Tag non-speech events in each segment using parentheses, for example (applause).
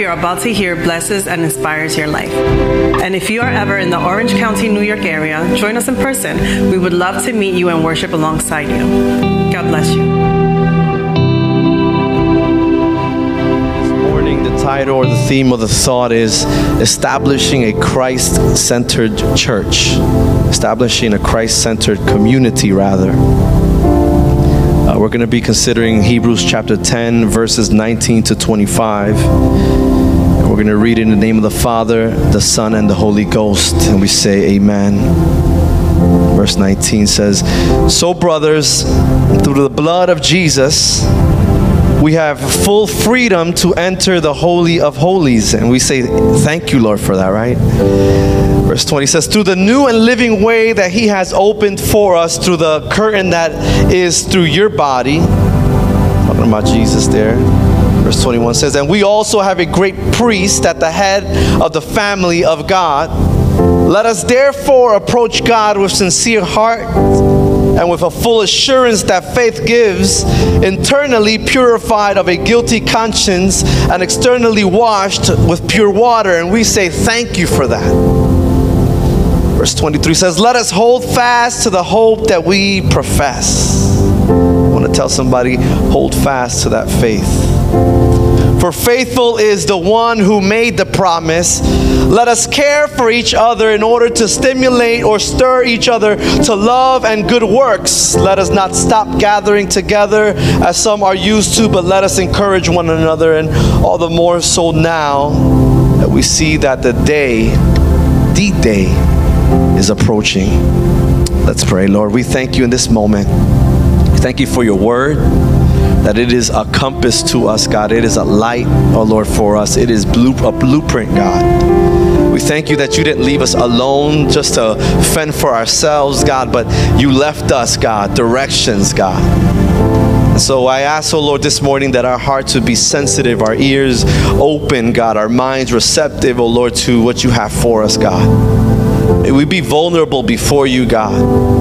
you're about to hear blesses and inspires your life. And if you are ever in the Orange County, New York area, join us in person. We would love to meet you and worship alongside you. God bless you. This morning, the title or the theme of the thought is Establishing a Christ Centered Church. Establishing a Christ Centered community, rather. Uh, we're going to be considering Hebrews chapter 10, verses 19 to 25. Going to read in the name of the Father, the Son, and the Holy Ghost. And we say, Amen. Verse 19 says, So, brothers, through the blood of Jesus, we have full freedom to enter the Holy of Holies. And we say, Thank you, Lord, for that, right? Verse 20 says, Through the new and living way that He has opened for us through the curtain that is through your body. Talking about Jesus there. Verse 21 says, And we also have a great priest at the head of the family of God. Let us therefore approach God with sincere heart and with a full assurance that faith gives, internally purified of a guilty conscience and externally washed with pure water. And we say, Thank you for that. Verse 23 says, Let us hold fast to the hope that we profess. I want to tell somebody, hold fast to that faith. For faithful is the one who made the promise. Let us care for each other in order to stimulate or stir each other to love and good works. Let us not stop gathering together as some are used to, but let us encourage one another, and all the more so now that we see that the day, the day, is approaching. Let's pray. Lord, we thank you in this moment. Thank you for your word that it is a compass to us, God. It is a light, oh Lord, for us. It is blue, a blueprint, God. We thank you that you didn't leave us alone just to fend for ourselves, God, but you left us, God, directions, God. So I ask, oh Lord, this morning that our hearts would be sensitive, our ears open, God, our minds receptive, oh Lord, to what you have for us, God. We be vulnerable before you, God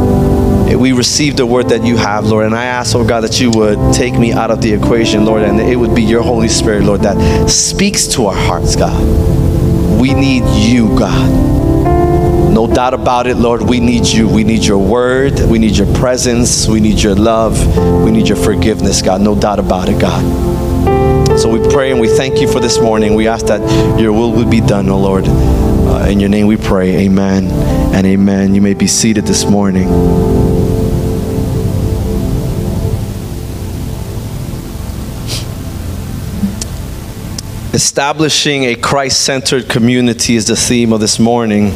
we receive the word that you have, Lord. And I ask, oh God, that you would take me out of the equation, Lord, and it would be your Holy Spirit, Lord, that speaks to our hearts, God. We need you, God. No doubt about it, Lord, we need you. We need your word. We need your presence. We need your love. We need your forgiveness, God. No doubt about it, God. So we pray and we thank you for this morning. We ask that your will would be done, O oh Lord. Uh, in your name we pray. Amen and amen. You may be seated this morning. Establishing a Christ-centered community is the theme of this morning.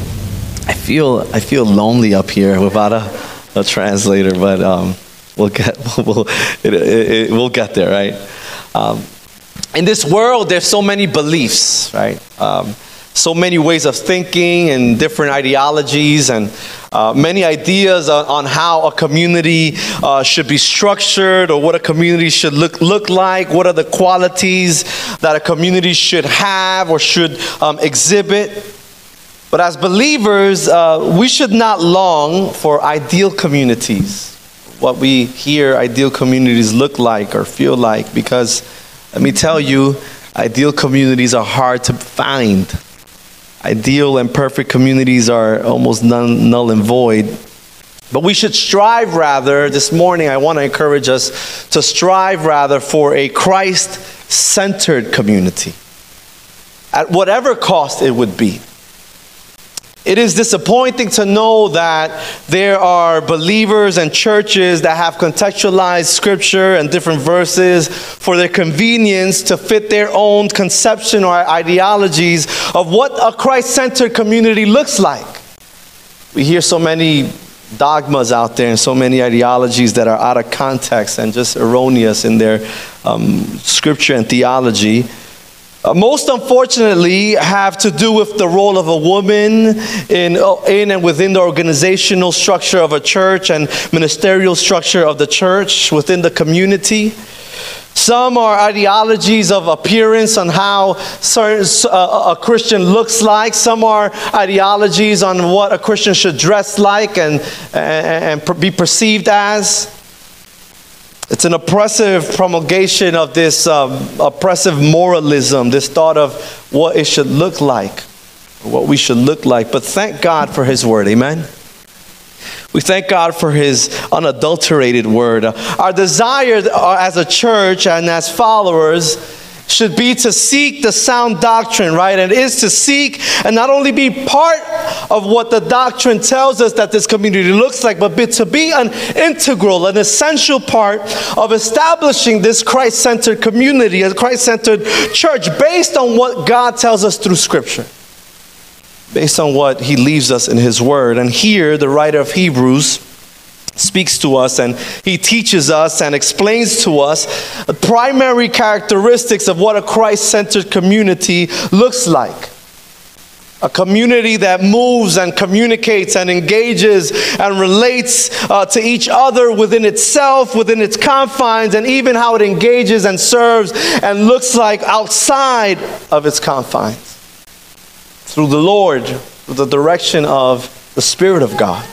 I feel I feel lonely up here without a, a translator, but um, we'll get (laughs) we'll, it, it, it, we'll get there, right? Um, in this world, there's so many beliefs, right? Um, so many ways of thinking and different ideologies and uh, many ideas on, on, how a community uh, should be structured or what a community should look, look like, what are the qualities that a community should have or should um, exhibit. But as believers, uh, we should not long for ideal communities, what we hear ideal communities look like or feel like, because let me tell you, ideal communities are hard to find ideal and perfect communities are almost null and void. But we should strive rather, this morning I want to encourage us to strive rather for a Christ centered community at whatever cost it would be. It is disappointing to know that there are believers and churches that have contextualized scripture and different verses for their convenience to fit their own conception or ideologies of what a Christ centered community looks like. We hear so many dogmas out there and so many ideologies that are out of context and just erroneous in their um, scripture and theology. Uh, most unfortunately have to do with the role of a woman in, uh, in and within the organizational structure of a church and ministerial structure of the church within the community. Some are ideologies of appearance on how uh, a Christian looks like. Some are ideologies on what a Christian should dress like and, and, and be perceived as. It's an oppressive promulgation of this um, oppressive moralism, this thought of what it should look like, what we should look like. But thank God for His Word, amen? We thank God for His unadulterated Word. Our desire as a church and as followers should be to seek the sound doctrine, right? And it is to seek and not only be part of what the doctrine tells us that this community looks like, but be, to be an integral, an essential part of establishing this Christ centered community, a Christ centered church based on what God tells us through Scripture, based on what He leaves us in His Word. And here, the writer of Hebrews speaks to us and he teaches us and explains to us the primary characteristics of what a Christ centered community looks like. A community that moves and communicates and engages and relates uh, to each other within itself, within its confines, and even how it engages and serves and looks like outside of its confines. Through the Lord, through the direction of the Spirit of God.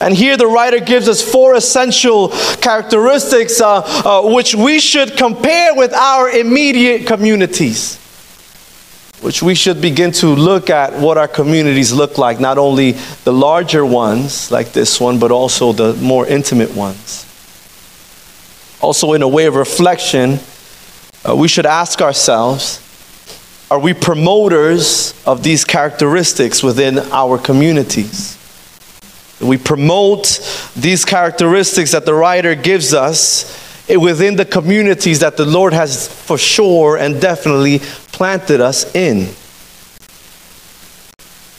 And here the writer gives us four essential characteristics uh, uh, which we should compare with our immediate communities. Which we should begin to look at what our communities look like, not only the larger ones like this one, but also the more intimate ones. Also, in a way of reflection, uh, we should ask ourselves are we promoters of these characteristics within our communities? We promote these characteristics that the writer gives us within the communities that the Lord has for sure and definitely planted us in.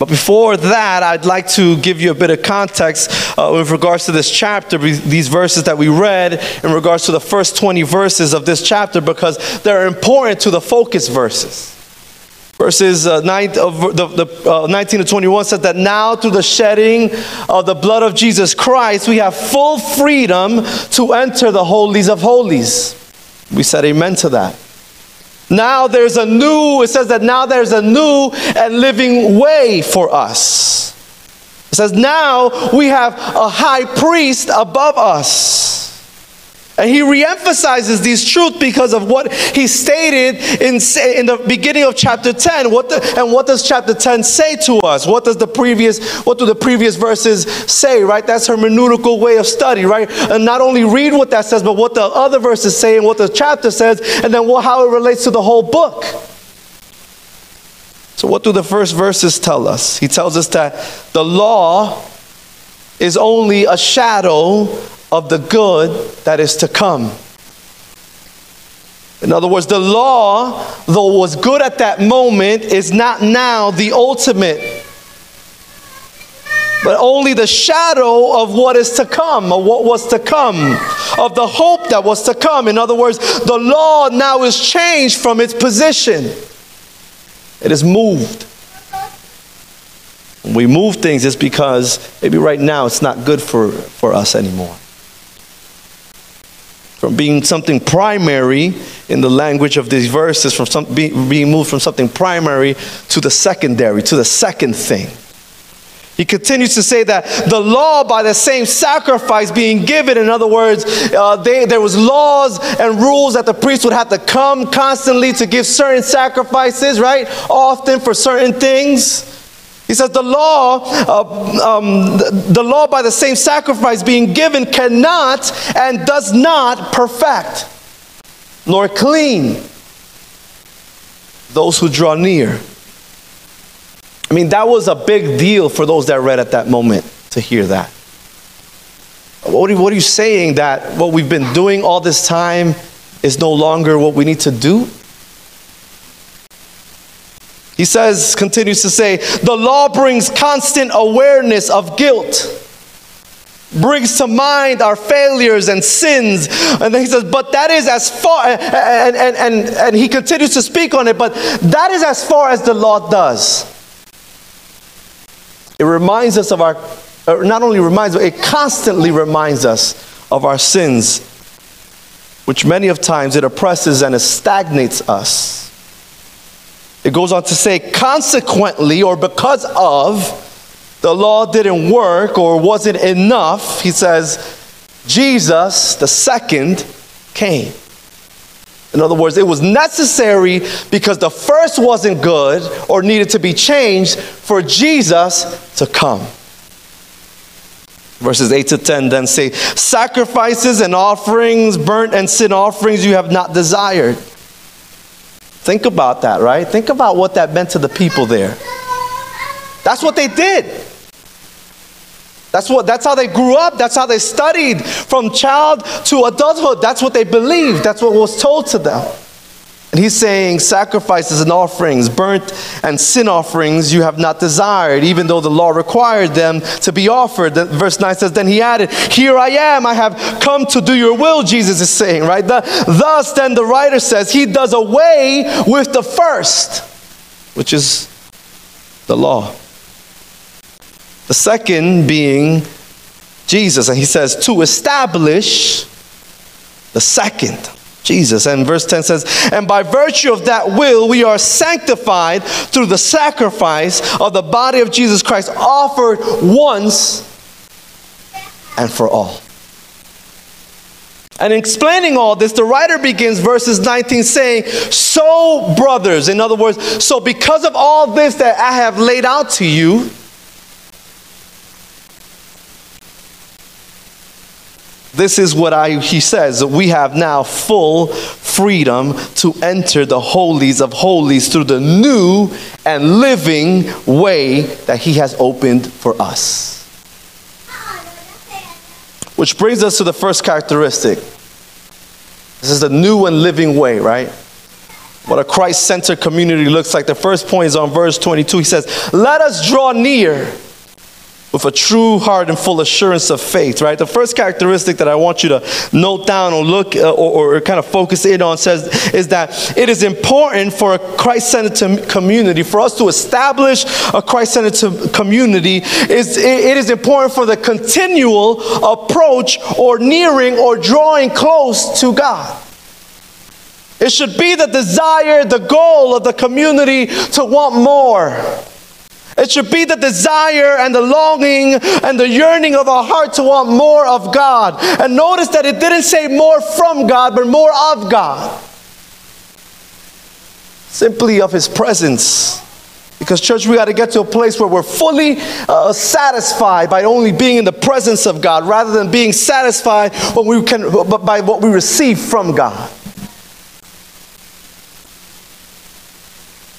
But before that, I'd like to give you a bit of context uh, with regards to this chapter, these verses that we read, in regards to the first 20 verses of this chapter, because they're important to the focus verses. Verses uh, nine, uh, the, the, uh, 19 to 21 says that now through the shedding of the blood of Jesus Christ, we have full freedom to enter the holies of holies. We said amen to that. Now there's a new, it says that now there's a new and living way for us. It says now we have a high priest above us. And he reemphasizes these truths because of what he stated in, in the beginning of chapter 10. What the, and what does chapter 10 say to us? What does the previous, what do the previous verses say, right? That's hermeneutical way of study, right? And not only read what that says, but what the other verses say and what the chapter says, and then what, how it relates to the whole book. So, what do the first verses tell us? He tells us that the law is only a shadow of the good that is to come. In other words, the law, though was good at that moment, is not now the ultimate, but only the shadow of what is to come, of what was to come, of the hope that was to come. In other words, the law now is changed from its position, it is moved. When we move things, it's because maybe right now it's not good for, for us anymore from being something primary in the language of these verses, from some, being moved from something primary to the secondary, to the second thing. He continues to say that the law, by the same sacrifice being given, in other words, uh, they, there was laws and rules that the priest would have to come constantly to give certain sacrifices, right? Often for certain things. He says the law, uh, um, the law by the same sacrifice being given cannot and does not perfect nor clean those who draw near. I mean, that was a big deal for those that read at that moment to hear that. What are, what are you saying that what we've been doing all this time is no longer what we need to do? He says, continues to say, the law brings constant awareness of guilt, brings to mind our failures and sins. And then he says, but that is as far, and, and, and, and he continues to speak on it, but that is as far as the law does. It reminds us of our, uh, not only reminds, but it constantly reminds us of our sins, which many of times it oppresses and it stagnates us. It goes on to say, consequently, or because of, the law didn't work or wasn't enough, he says, Jesus, the second, came. In other words, it was necessary because the first wasn't good or needed to be changed for Jesus to come. Verses 8 to 10 then say, Sacrifices and offerings, burnt and sin offerings you have not desired. Think about that, right? Think about what that meant to the people there. That's what they did. That's what that's how they grew up, that's how they studied from child to adulthood. That's what they believed. That's what was told to them. And he's saying, Sacrifices and offerings, burnt and sin offerings, you have not desired, even though the law required them to be offered. verse 9 says, Then he added, Here I am, I have come to do your will, Jesus is saying, right? The, thus, then the writer says, He does away with the first, which is the law. The second being Jesus. And he says, To establish the second. Jesus. And verse 10 says, And by virtue of that will, we are sanctified through the sacrifice of the body of Jesus Christ offered once and for all. And explaining all this, the writer begins verses 19 saying, So, brothers, in other words, so because of all this that I have laid out to you, This is what I, he says, we have now full freedom to enter the holies of holies through the new and living way that he has opened for us. Which brings us to the first characteristic. This is the new and living way, right? What a Christ centered community looks like. The first point is on verse 22. He says, Let us draw near with a true heart and full assurance of faith, right? The first characteristic that I want you to note down or look uh, or, or, kind of focus in on says is that it is important for a Christ-centered community, for us to establish a Christ-centered community, is it is important for the continual approach or nearing or drawing close to God. It should be the desire, the goal of the community to want more it should be the desire and the longing and the yearning of our heart to want more of God. And notice that it didn't say more from God, but more of God. Simply of His presence. Because, church, we got to get to a place where we're fully uh, satisfied by only being in the presence of God rather than being satisfied when we can, by what we receive from God.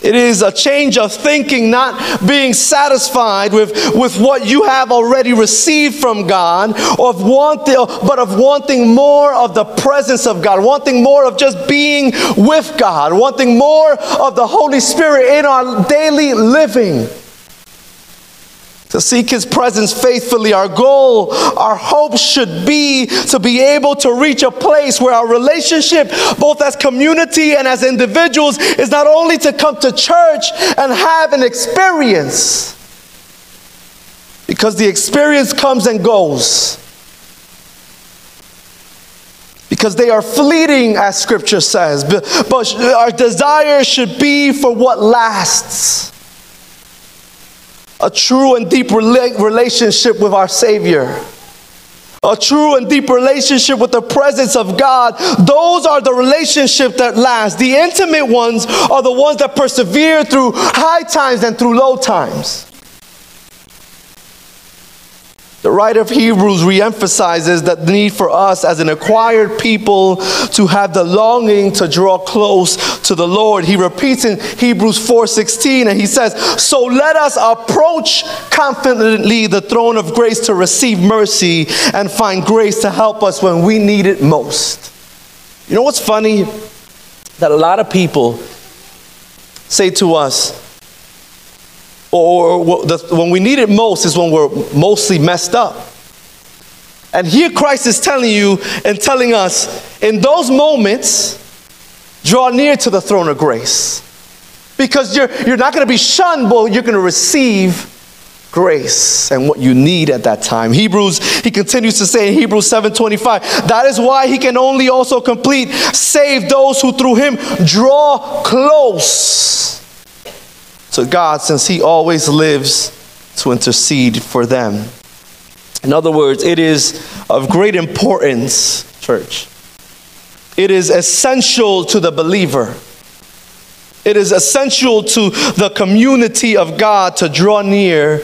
It is a change of thinking, not being satisfied with, with what you have already received from God, of wanting, but of wanting more of the presence of God, wanting more of just being with God, wanting more of the Holy Spirit in our daily living to seek his presence faithfully. Our goal, our hope should be to be able to reach a place where our relationship, both as community and as individuals, is not only to come to church and have an experience, because the experience comes and goes. Because they are fleeting, as scripture says, but our desire should be for what lasts a true and deep relationship with our Savior. A true and deep relationship with the presence of God. Those are the relationships that last. The intimate ones are the ones that persevere through high times and through low times. The writer of Hebrews reemphasizes that the need for us as an acquired people to have the longing to draw close to the Lord. He repeats in Hebrews 4:16 and he says, "So let us approach confidently the throne of grace to receive mercy and find grace to help us when we need it most." You know what's funny? That a lot of people say to us, or, when we need it most is when we're mostly messed up. And here Christ is telling you and telling us in those moments, draw near to the throne of grace. Because you're, you're not going to be shunned, but you're going to receive grace and what you need at that time. Hebrews, he continues to say in Hebrews 7:25, that is why he can only also complete save those who through him draw close to God since He always lives to intercede for them. In other words, it is of great importance, church. It is essential to the believer. It is essential to the community of God to draw near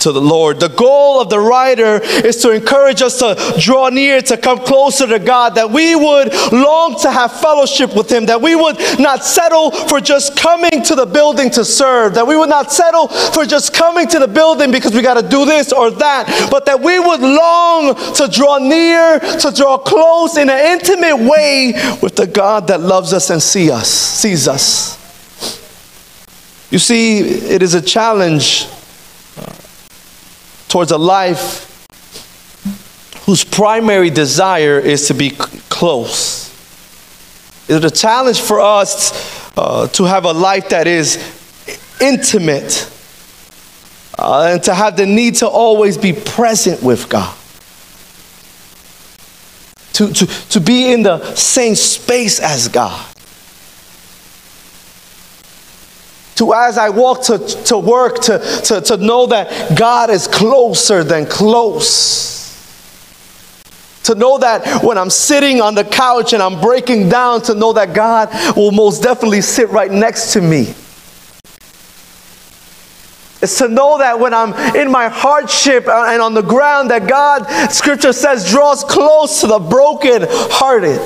to the Lord. The goal of the writer is to encourage us to draw near, to come closer to God, that we would long to have fellowship with Him, that we would not settle for just coming to the building to serve, that we would not settle for just coming to the building because we got to do this or that, but that we would long to draw near, to draw close in an intimate way with the God that loves us and see us, sees us. You see, it is a challenge towards a life whose primary desire is to be close. It's a challenge for us uh, to have a life that is intimate uh, and to have the need to always be present with God. To, to, to be in the same space as God. To as I walk to, to work, to, to, to know that God is closer than close. To know that when I'm sitting on the couch and I'm breaking down, to know that God will most definitely sit right next to me. It's to know that when I'm in my hardship uh, and on the ground, that God, scripture says, draws close to the broken hearted.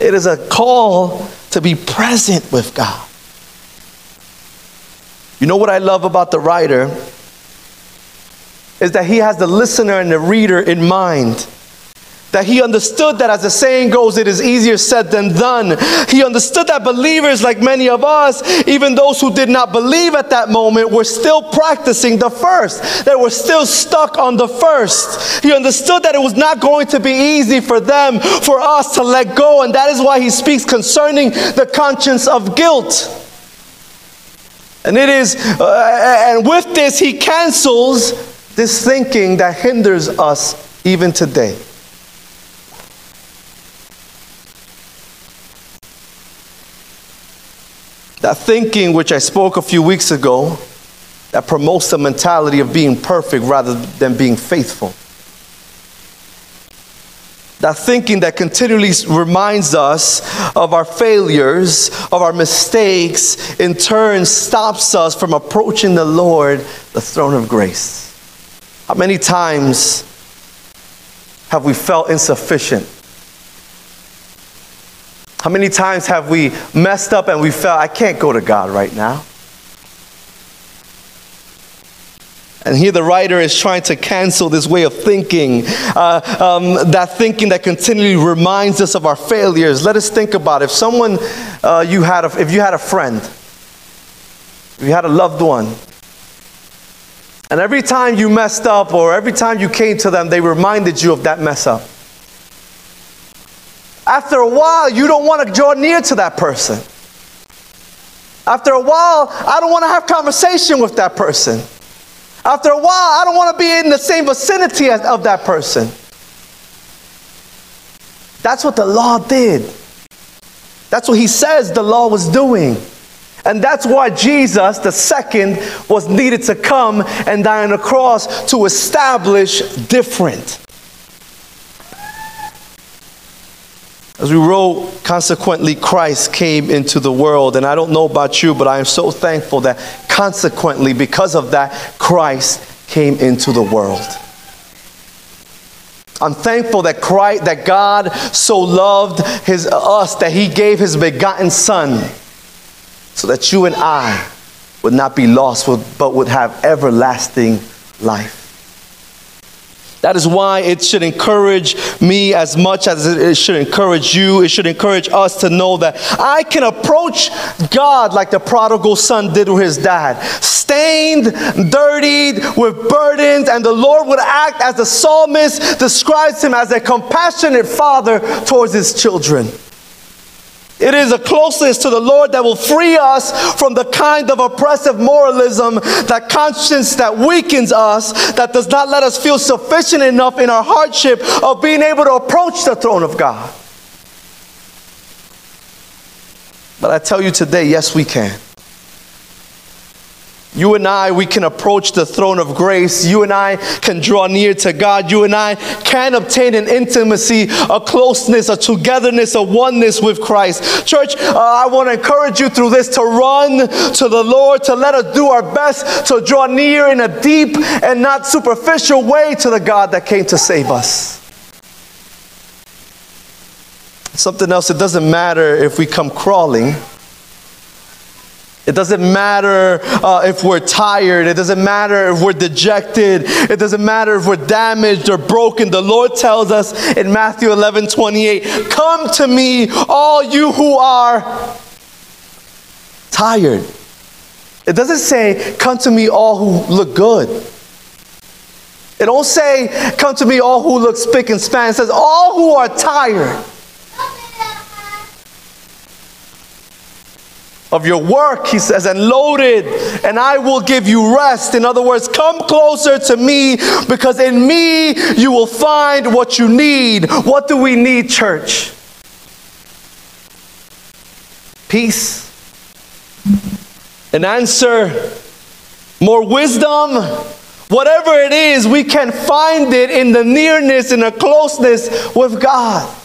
It is a call to be present with God. You know what I love about the writer? Is that he has the listener and the reader in mind. That he understood that, as the saying goes, it is easier said than done. He understood that believers, like many of us, even those who did not believe at that moment, were still practicing the first. They were still stuck on the first. He understood that it was not going to be easy for them, for us to let go. And that is why he speaks concerning the conscience of guilt. And it is, uh, and with this, he cancels this thinking that hinders us even today. That thinking, which I spoke a few weeks ago, that promotes the mentality of being perfect rather than being faithful. That thinking that continually reminds us of our failures, of our mistakes, in turn stops us from approaching the Lord, the throne of grace. How many times have we felt insufficient? How many times have we messed up and we felt, I can't go to God right now? And here the writer is trying to cancel this way of thinking, uh, um, that thinking that continually reminds us of our failures. Let us think about if someone uh, you had, a, if you had a friend, if you had a loved one, and every time you messed up or every time you came to them, they reminded you of that mess up. After a while, you don't want to draw near to that person. After a while, I don't want to have conversation with that person. After a while, I don't want to be in the same vicinity as, of that person. That's what the law did. That's what he says the law was doing. And that's why Jesus, the second, was needed to come and die on the cross to establish different. As we wrote, consequently, Christ came into the world. And I don't know about you, but I am so thankful that consequently, because of that, Christ came into the world. I'm thankful that Christ, that God so loved his, us that he gave his begotten Son so that you and I would not be lost, but would have everlasting life. That is why it should encourage me as much as it should encourage you. It should encourage us to know that I can approach God like the prodigal son did with his dad. Stained, dirtied, with burdens, and the Lord would act as the psalmist describes him as a compassionate father towards his children. It is a closeness to the Lord that will free us from the kind of oppressive moralism, that conscience that weakens us, that does not let us feel sufficient enough in our hardship of being able to approach the throne of God. But I tell you today, yes, we can. You and I, we can approach the throne of grace. You and I can draw near to God. You and I can obtain an intimacy, a closeness, a togetherness, a oneness with Christ. Church, uh, I want to encourage you through this to run to the Lord, to let us do our best to draw near in a deep and not superficial way to the God that came to save us. Something else, it doesn't matter if we come crawling. It doesn't matter uh, if we're tired. It doesn't matter if we're dejected. It doesn't matter if we're damaged or broken. The Lord tells us in Matthew 11 28, Come to me, all you who are tired. It doesn't say, Come to me, all who look good. It don't say, Come to me, all who look spick and span. It says, All who are tired. Of your work, he says, and loaded, and I will give you rest. In other words, come closer to me because in me you will find what you need. What do we need, church? Peace, an answer, more wisdom. Whatever it is, we can find it in the nearness, in the closeness with God.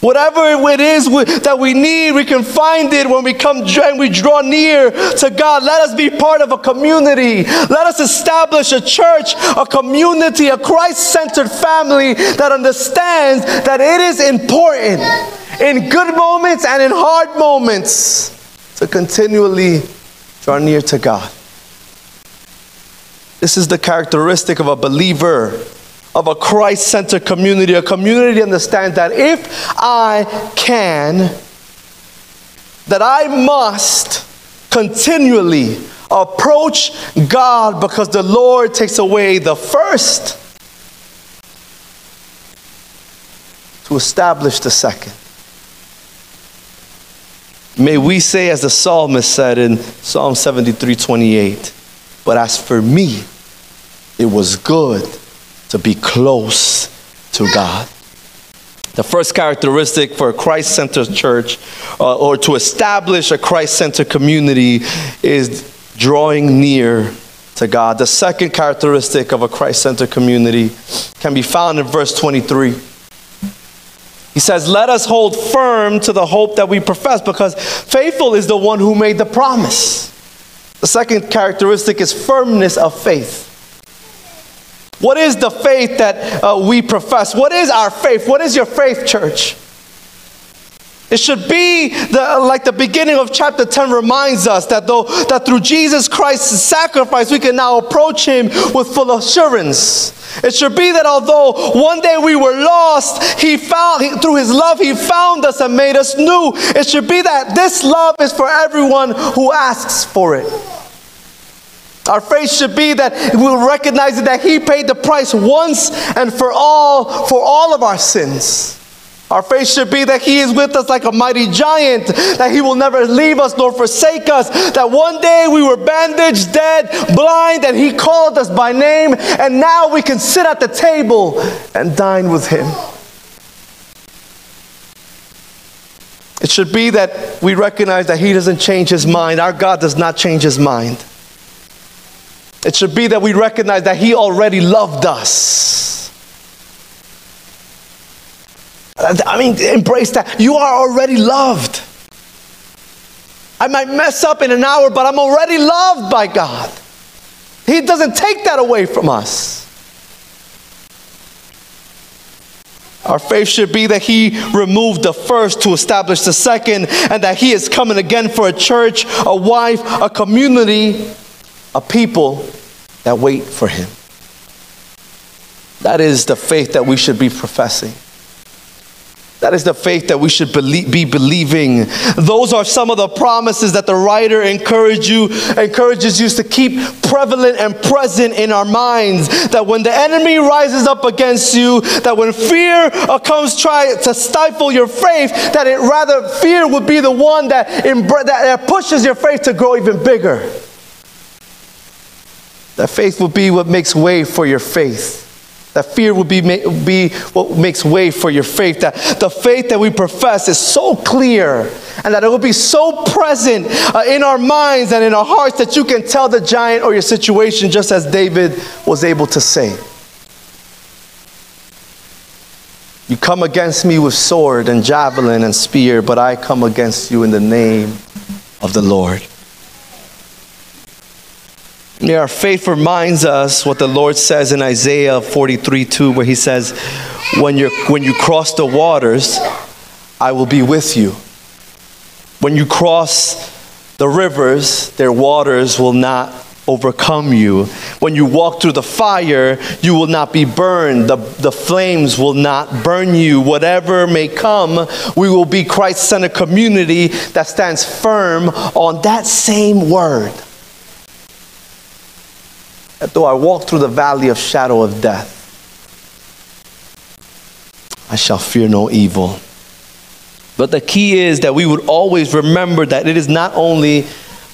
Whatever it is that we need, we can find it when we come and we draw near to God. Let us be part of a community. Let us establish a church, a community, a Christ centered family that understands that it is important in good moments and in hard moments to continually draw near to God. This is the characteristic of a believer of a Christ centered community, a community understands that if I can, that I must continually approach God because the Lord takes away the first to establish the second. May we say, as the psalmist said in Psalm 73 28, but as for me, it was good to be close to God. The first characteristic for a Christ centered church uh, or to establish a Christ centered community is drawing near to God. The second characteristic of a Christ centered community can be found in verse 23. He says, Let us hold firm to the hope that we profess, because faithful is the one who made the promise. The second characteristic is firmness of faith. What is the faith that uh, we profess? What is our faith? What is your faith, church? It should be the, like the beginning of chapter 10 reminds us that though that through Jesus Christ's sacrifice we can now approach him with full assurance. It should be that although one day we were lost, he found through his love he found us and made us new. It should be that this love is for everyone who asks for it. Our faith should be that we'll recognize that He paid the price once and for all for all of our sins. Our faith should be that He is with us like a mighty giant, that He will never leave us nor forsake us, that one day we were bandaged, dead, blind, and He called us by name, and now we can sit at the table and dine with Him. It should be that we recognize that He doesn't change His mind. Our God does not change His mind. It should be that we recognize that He already loved us. I mean, embrace that. You are already loved. I might mess up in an hour, but I'm already loved by God. He doesn't take that away from us. Our faith should be that He removed the first to establish the second, and that He is coming again for a church, a wife, a community a people that wait for him. That is the faith that we should be professing. That is the faith that we should believe, be believing. Those are some of the promises that the writer encourage you, encourages you to keep prevalent and present in our minds. That when the enemy rises up against you, that when fear comes try to stifle your faith, that it rather fear would be the one that, that pushes your faith to grow even bigger. That faith will be what makes way for your faith. That fear will be, be what makes way for your faith. That the faith that we profess is so clear and that it will be so present uh, in our minds and in our hearts that you can tell the giant or your situation just as David was able to say. You come against me with sword and javelin and spear, but I come against you in the name of the Lord. Yeah, our faith reminds us what the Lord says in Isaiah 43 2, where He says, when, you when you cross the waters, I will be with you. When you cross the rivers, their waters will not overcome you. When you walk through the fire, you will not be burned. The, the flames will not burn you. Whatever may come, we will be Christ centered community that stands firm on that same word. That though I walk through the valley of shadow of death, I shall fear no evil. But the key is that we would always remember that it is not only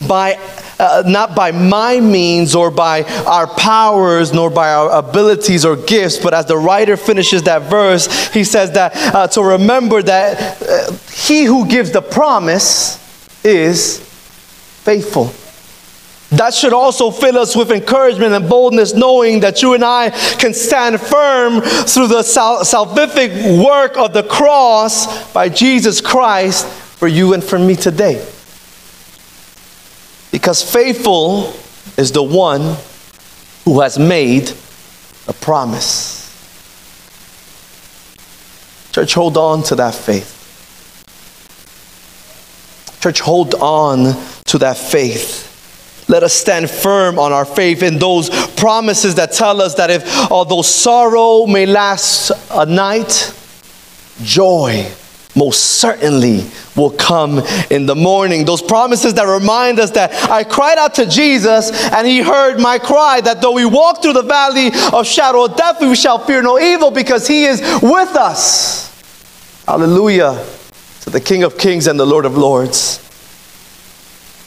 by uh, not by my means or by our powers nor by our abilities or gifts, but as the writer finishes that verse, he says that uh, to remember that uh, he who gives the promise is faithful. That should also fill us with encouragement and boldness, knowing that you and I can stand firm through the sal- salvific work of the cross by Jesus Christ for you and for me today. Because faithful is the one who has made a promise. Church, hold on to that faith. Church, hold on to that faith. Let us stand firm on our faith in those promises that tell us that if, although sorrow may last a night, joy most certainly will come in the morning. Those promises that remind us that I cried out to Jesus and he heard my cry, that though we walk through the valley of shadow of death, we shall fear no evil because he is with us. Hallelujah to the King of Kings and the Lord of Lords.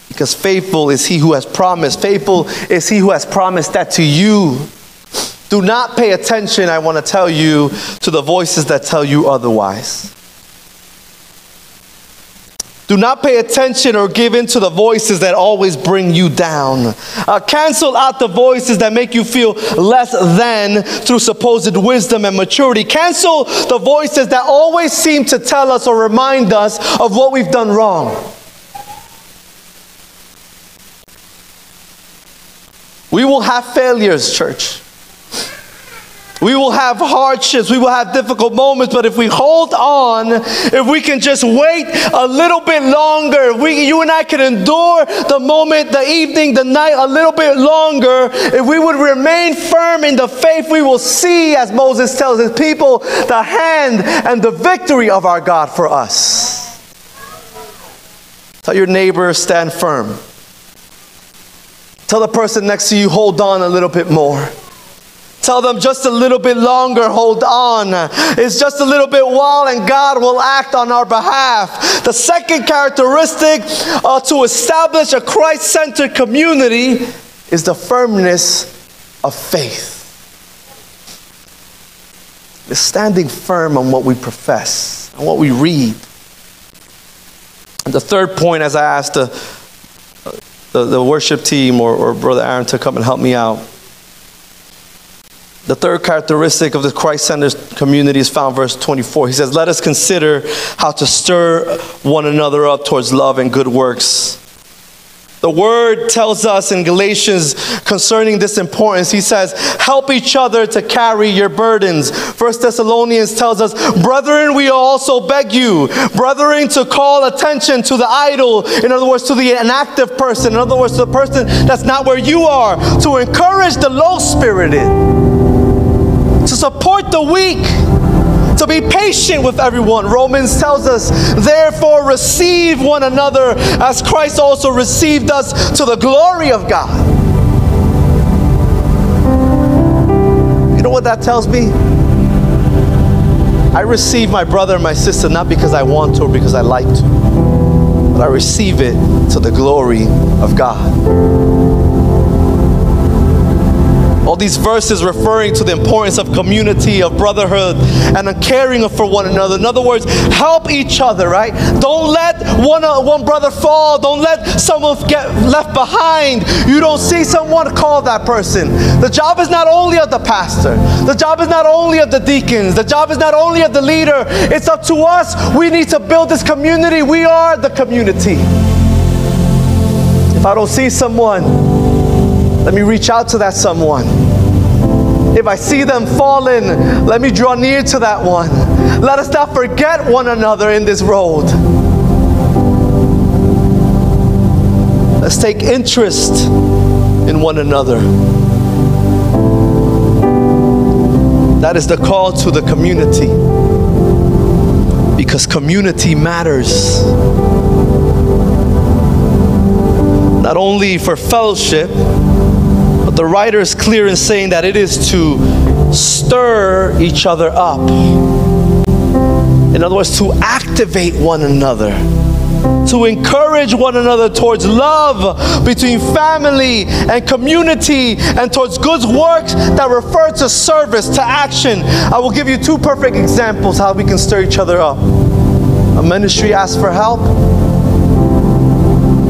Because faithful is he who has promised. Faithful is he who has promised that to you. Do not pay attention, I want to tell you, to the voices that tell you otherwise. Do not pay attention or give in to the voices that always bring you down. Uh, cancel out the voices that make you feel less than through supposed wisdom and maturity. Cancel the voices that always seem to tell us or remind us of what we've done wrong. We will have failures, church. We will have hardships, we will have difficult moments, but if we hold on, if we can just wait a little bit longer, we, you and I can endure the moment, the evening, the night a little bit longer, if we would remain firm in the faith, we will see, as Moses tells his people, the hand and the victory of our God for us. Tell your neighbor, stand firm. Tell the person next to you, hold on a little bit more. Tell them just a little bit longer, hold on. It's just a little bit while, and God will act on our behalf. The second characteristic uh, to establish a Christ centered community is the firmness of faith. It's standing firm on what we profess and what we read. And the third point, as I asked the, the, the worship team or, or Brother Aaron to come and help me out the third characteristic of the Christ centered community is found verse 24. He says, Let us consider how to stir one another up towards love and good works. The word tells us in Galatians concerning this importance, he says, help each other to carry your burdens. First Thessalonians tells us, brethren, we also beg you, brethren, to call attention to the idle, in other words, to the inactive person, in other words, to the person that's not where you are, to encourage the low spirited to support the weak, to be patient with everyone. Romans tells us, therefore, receive one another as Christ also received us to the glory of God. You know what that tells me? I receive my brother and my sister not because I want to or because I like to, but I receive it to the glory of God. These verses referring to the importance of community, of brotherhood, and of caring for one another. In other words, help each other, right? Don't let one, uh, one brother fall. Don't let someone get left behind. You don't see someone, call that person. The job is not only of the pastor, the job is not only of the deacons, the job is not only of the leader. It's up to us. We need to build this community. We are the community. If I don't see someone, let me reach out to that someone. If I see them fallen, let me draw near to that one. Let us not forget one another in this road. Let's take interest in one another. That is the call to the community. Because community matters. Not only for fellowship, the writer is clear in saying that it is to stir each other up. In other words, to activate one another to encourage one another towards love between family and community and towards good works that refer to service, to action. I will give you two perfect examples how we can stir each other up. A ministry asks for help.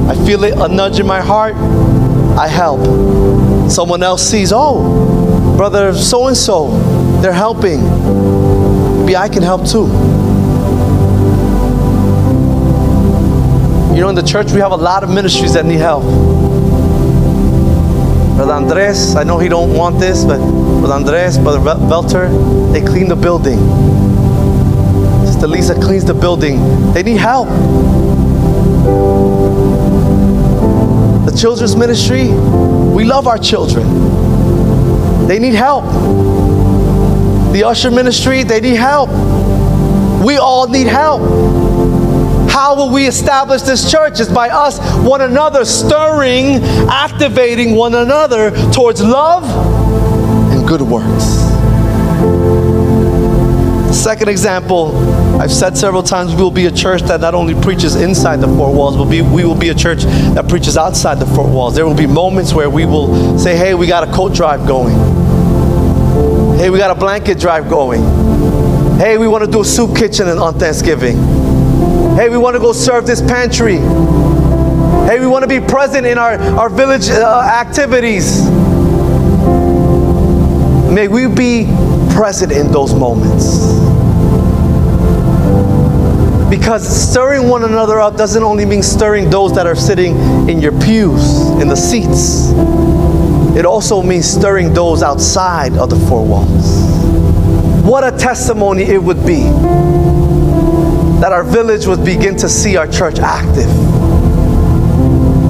I feel it, a nudge in my heart. I help. Someone else sees, oh, brother so and so, they're helping. Maybe I can help too. You know, in the church, we have a lot of ministries that need help. Brother Andres, I know he don't want this, but Brother Andres, Brother Belter, they clean the building. Sister Lisa cleans the building. They need help. The children's ministry, we love our children. They need help. The usher ministry, they need help. We all need help. How will we establish this church? Is by us, one another, stirring, activating one another towards love and good works. Second example, I've said several times we will be a church that not only preaches inside the four walls, but we will be a church that preaches outside the four walls. There will be moments where we will say, hey, we got a coat drive going. Hey, we got a blanket drive going. Hey, we want to do a soup kitchen on Thanksgiving. Hey, we want to go serve this pantry. Hey, we want to be present in our, our village uh, activities. May we be present in those moments. Because stirring one another up doesn't only mean stirring those that are sitting in your pews, in the seats. It also means stirring those outside of the four walls. What a testimony it would be that our village would begin to see our church active.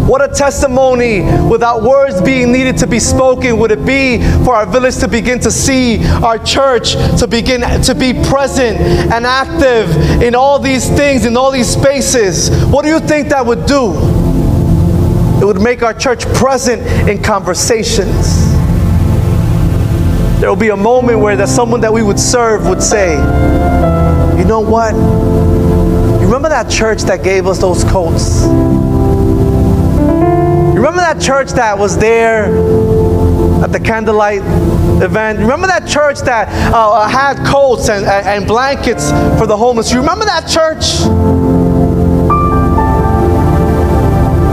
What a testimony without words being needed to be spoken would it be for our village to begin to see our church to begin to be present and active in all these things, in all these spaces. What do you think that would do? It would make our church present in conversations. There will be a moment where that someone that we would serve would say, you know what? You remember that church that gave us those coats? Remember that church that was there at the candlelight event? Remember that church that uh, had coats and, and blankets for the homeless? You remember that church?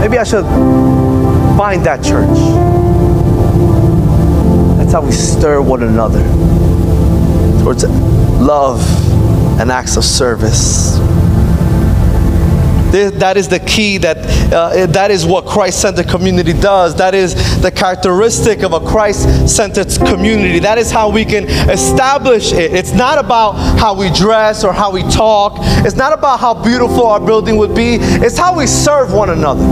Maybe I should find that church. That's how we stir one another towards love and acts of service that is the key that uh, that is what christ-centered community does. That is the characteristic of a christ-centered community. That is how we can establish it. It's not about how we dress or how we talk. It's not about how beautiful our building would be. It's how we serve one another.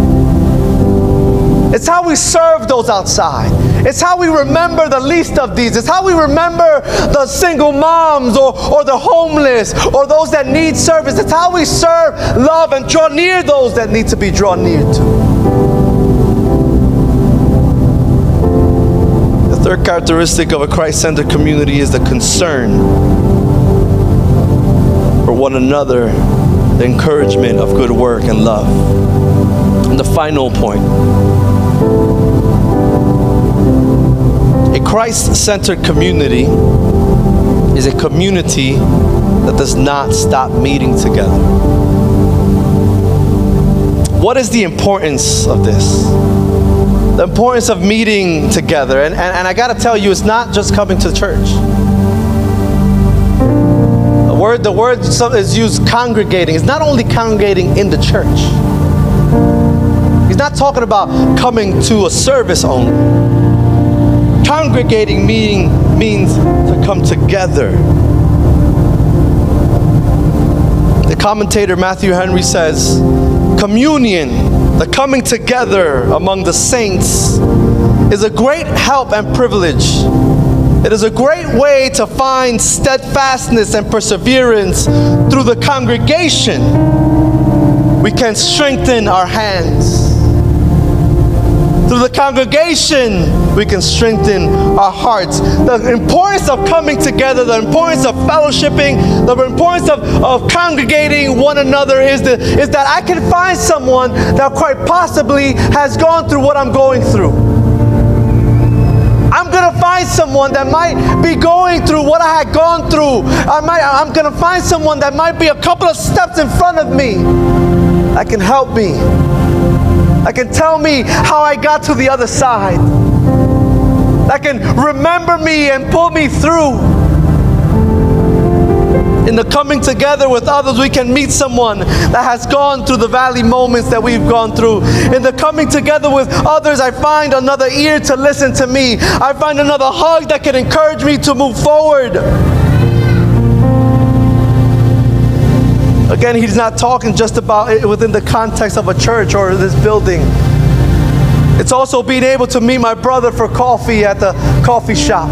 It's how we serve those outside. It's how we remember the least of these. It's how we remember the single moms or, or the homeless or those that need service. It's how we serve, love, and draw near those that need to be drawn near to. The third characteristic of a Christ centered community is the concern for one another, the encouragement of good work and love. And the final point A Christ centered community is a community that does not stop meeting together. What is the importance of this? The importance of meeting together. And, and, and I got to tell you, it's not just coming to church. The word, the word is used congregating. It's not only congregating in the church. He's not talking about coming to a service only. Congregating meaning means to come together. The commentator Matthew Henry says, communion, the coming together among the saints, is a great help and privilege. It is a great way to find steadfastness and perseverance through the congregation. We can strengthen our hands through the congregation, we can strengthen our hearts. The importance of coming together, the importance of fellowshipping, the importance of, of congregating one another is, the, is that I can find someone that quite possibly has gone through what I'm going through. I'm gonna find someone that might be going through what I had gone through. I might, I'm gonna find someone that might be a couple of steps in front of me that can help me that can tell me how I got to the other side, that can remember me and pull me through. In the coming together with others, we can meet someone that has gone through the valley moments that we've gone through. In the coming together with others, I find another ear to listen to me. I find another hug that can encourage me to move forward. Again, he's not talking just about it within the context of a church or this building. It's also being able to meet my brother for coffee at the coffee shop.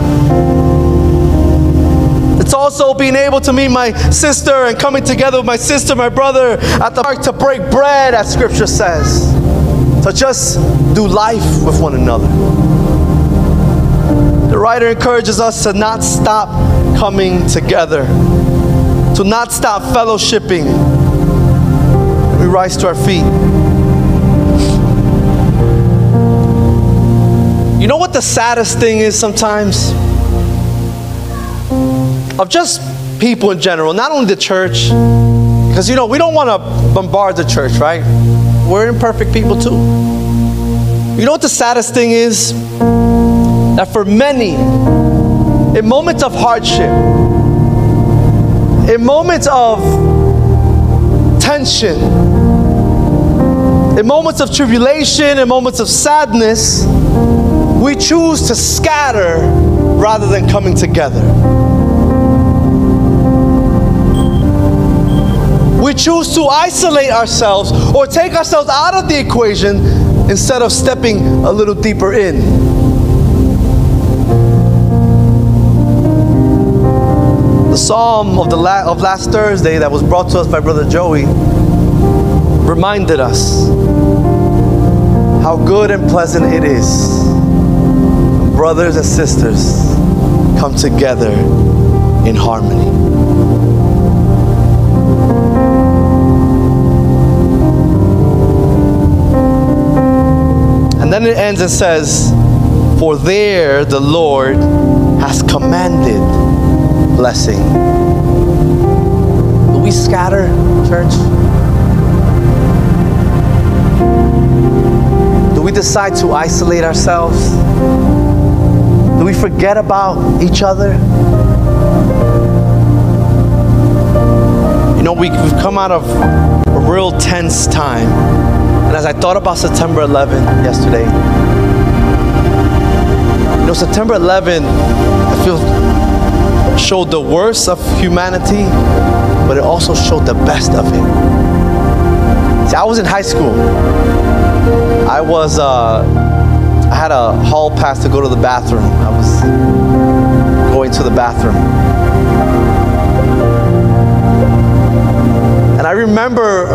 It's also being able to meet my sister and coming together with my sister, my brother at the park to break bread, as scripture says. To just do life with one another. The writer encourages us to not stop coming together to not stop fellowshipping. We rise to our feet. You know what the saddest thing is sometimes? Of just people in general, not only the church, because you know, we don't want to bombard the church, right? We're imperfect people too. You know what the saddest thing is? That for many, in moments of hardship, in moments of tension, in moments of tribulation, in moments of sadness, we choose to scatter rather than coming together. We choose to isolate ourselves or take ourselves out of the equation instead of stepping a little deeper in. The psalm of, the la- of last Thursday that was brought to us by Brother Joey reminded us how good and pleasant it is brothers and sisters come together in harmony. And then it ends and says, For there the Lord has commanded blessing. Do we scatter, church? Do we decide to isolate ourselves? Do we forget about each other? You know, we, have come out of a real tense time. And as I thought about September 11 yesterday, you know, September 11, I feel showed the worst of humanity, but it also showed the best of it. See, I was in high school. I was, uh, I had a hall pass to go to the bathroom. I was going to the bathroom. And I remember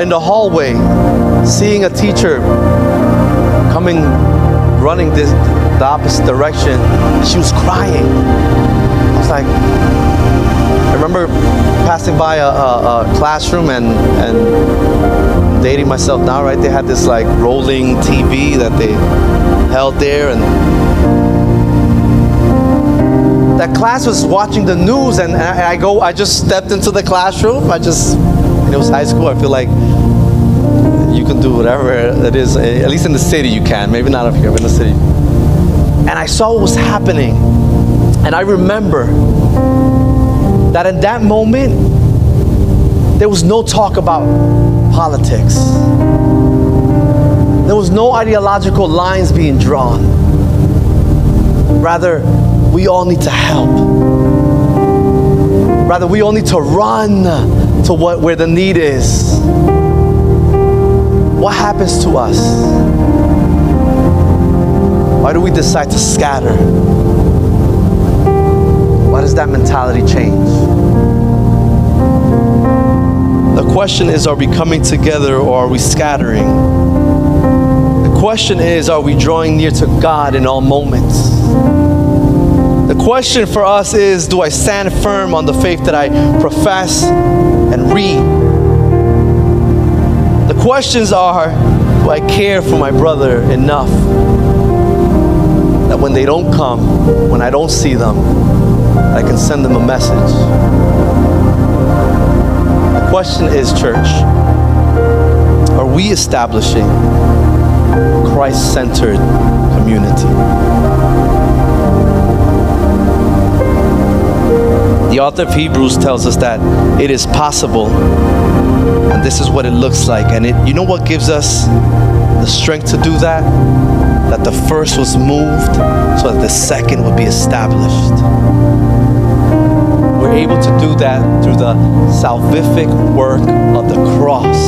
in the hallway seeing a teacher coming, running this, the opposite direction. She was crying like I remember passing by a, a, a, classroom and and dating myself now, right? They had this like rolling TV that they held there, and that class was watching the news, and I, I go, I just stepped into the classroom. I just, it was high school. I feel like you can do whatever it is. At least in the city, you can. Maybe not up here, but in the city. And I saw what was happening, and I remember that in that moment, there was no talk about politics. There was no ideological lines being drawn. Rather, we all need to help. Rather, we all need to run to what, where the need is. What happens to us? Why do we decide to scatter? Does that mentality change? The question is, are we coming together or are we scattering? The question is, are we drawing near to God in all moments? The question for us is, do I stand firm on the faith that I profess and read? The questions are, do I care for my brother enough that when they don't come, when I don't see them, I can send them a message? The question is, church, are we establishing Christ centered community? The author of Hebrews tells us that it is possible, and this is what it looks like. And it, you know what gives us the strength to do that? That the first was moved so that the second would be established we're able to do that through the salvific work of the cross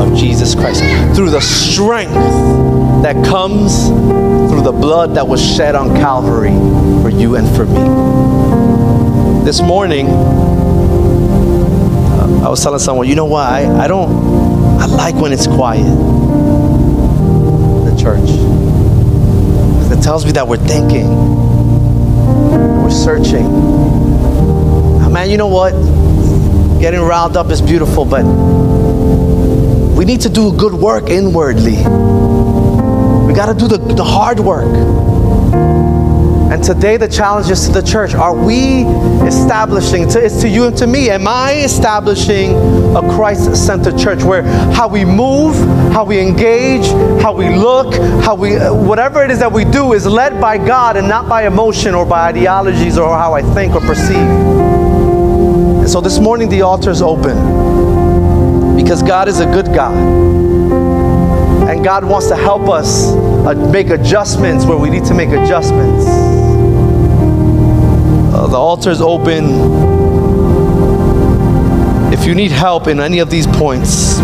of Jesus Christ, through the strength that comes through the blood that was shed on Calvary for you and for me. This morning, uh, I was telling someone, you know what? I, I don't, I like when it's quiet. The church. It tells me that we're thinking, we're searching, man, you know what? Getting riled up is beautiful, but we need to do good work inwardly. We got to do the, the hard work. And today, the challenge is to the church. Are we establishing, to, it's to you and to me, am I establishing a Christ centered church where how we move, how we engage, how we look, how we, whatever it is that we do is led by God and not by emotion or by ideologies or how I think or perceive? So this morning the altar is open because God is a good God. And God wants to help us uh, make adjustments where we need to make adjustments. Uh, the altar is open. If you need help in any of these points,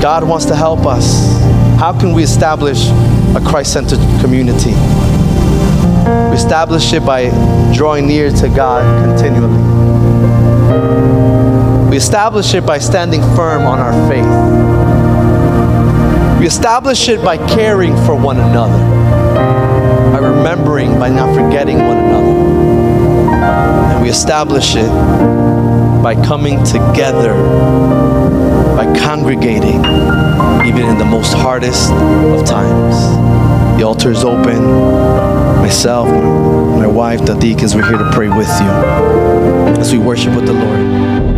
God wants to help us. How can we establish a Christ centered community? We establish it by drawing near to God continually. We establish it by standing firm on our faith. We establish it by caring for one another, by remembering, by not forgetting one another. And we establish it by coming together, by congregating, even in the most hardest of times. The altar is open. Myself, my wife, the deacons, we're here to pray with you as we worship with the Lord.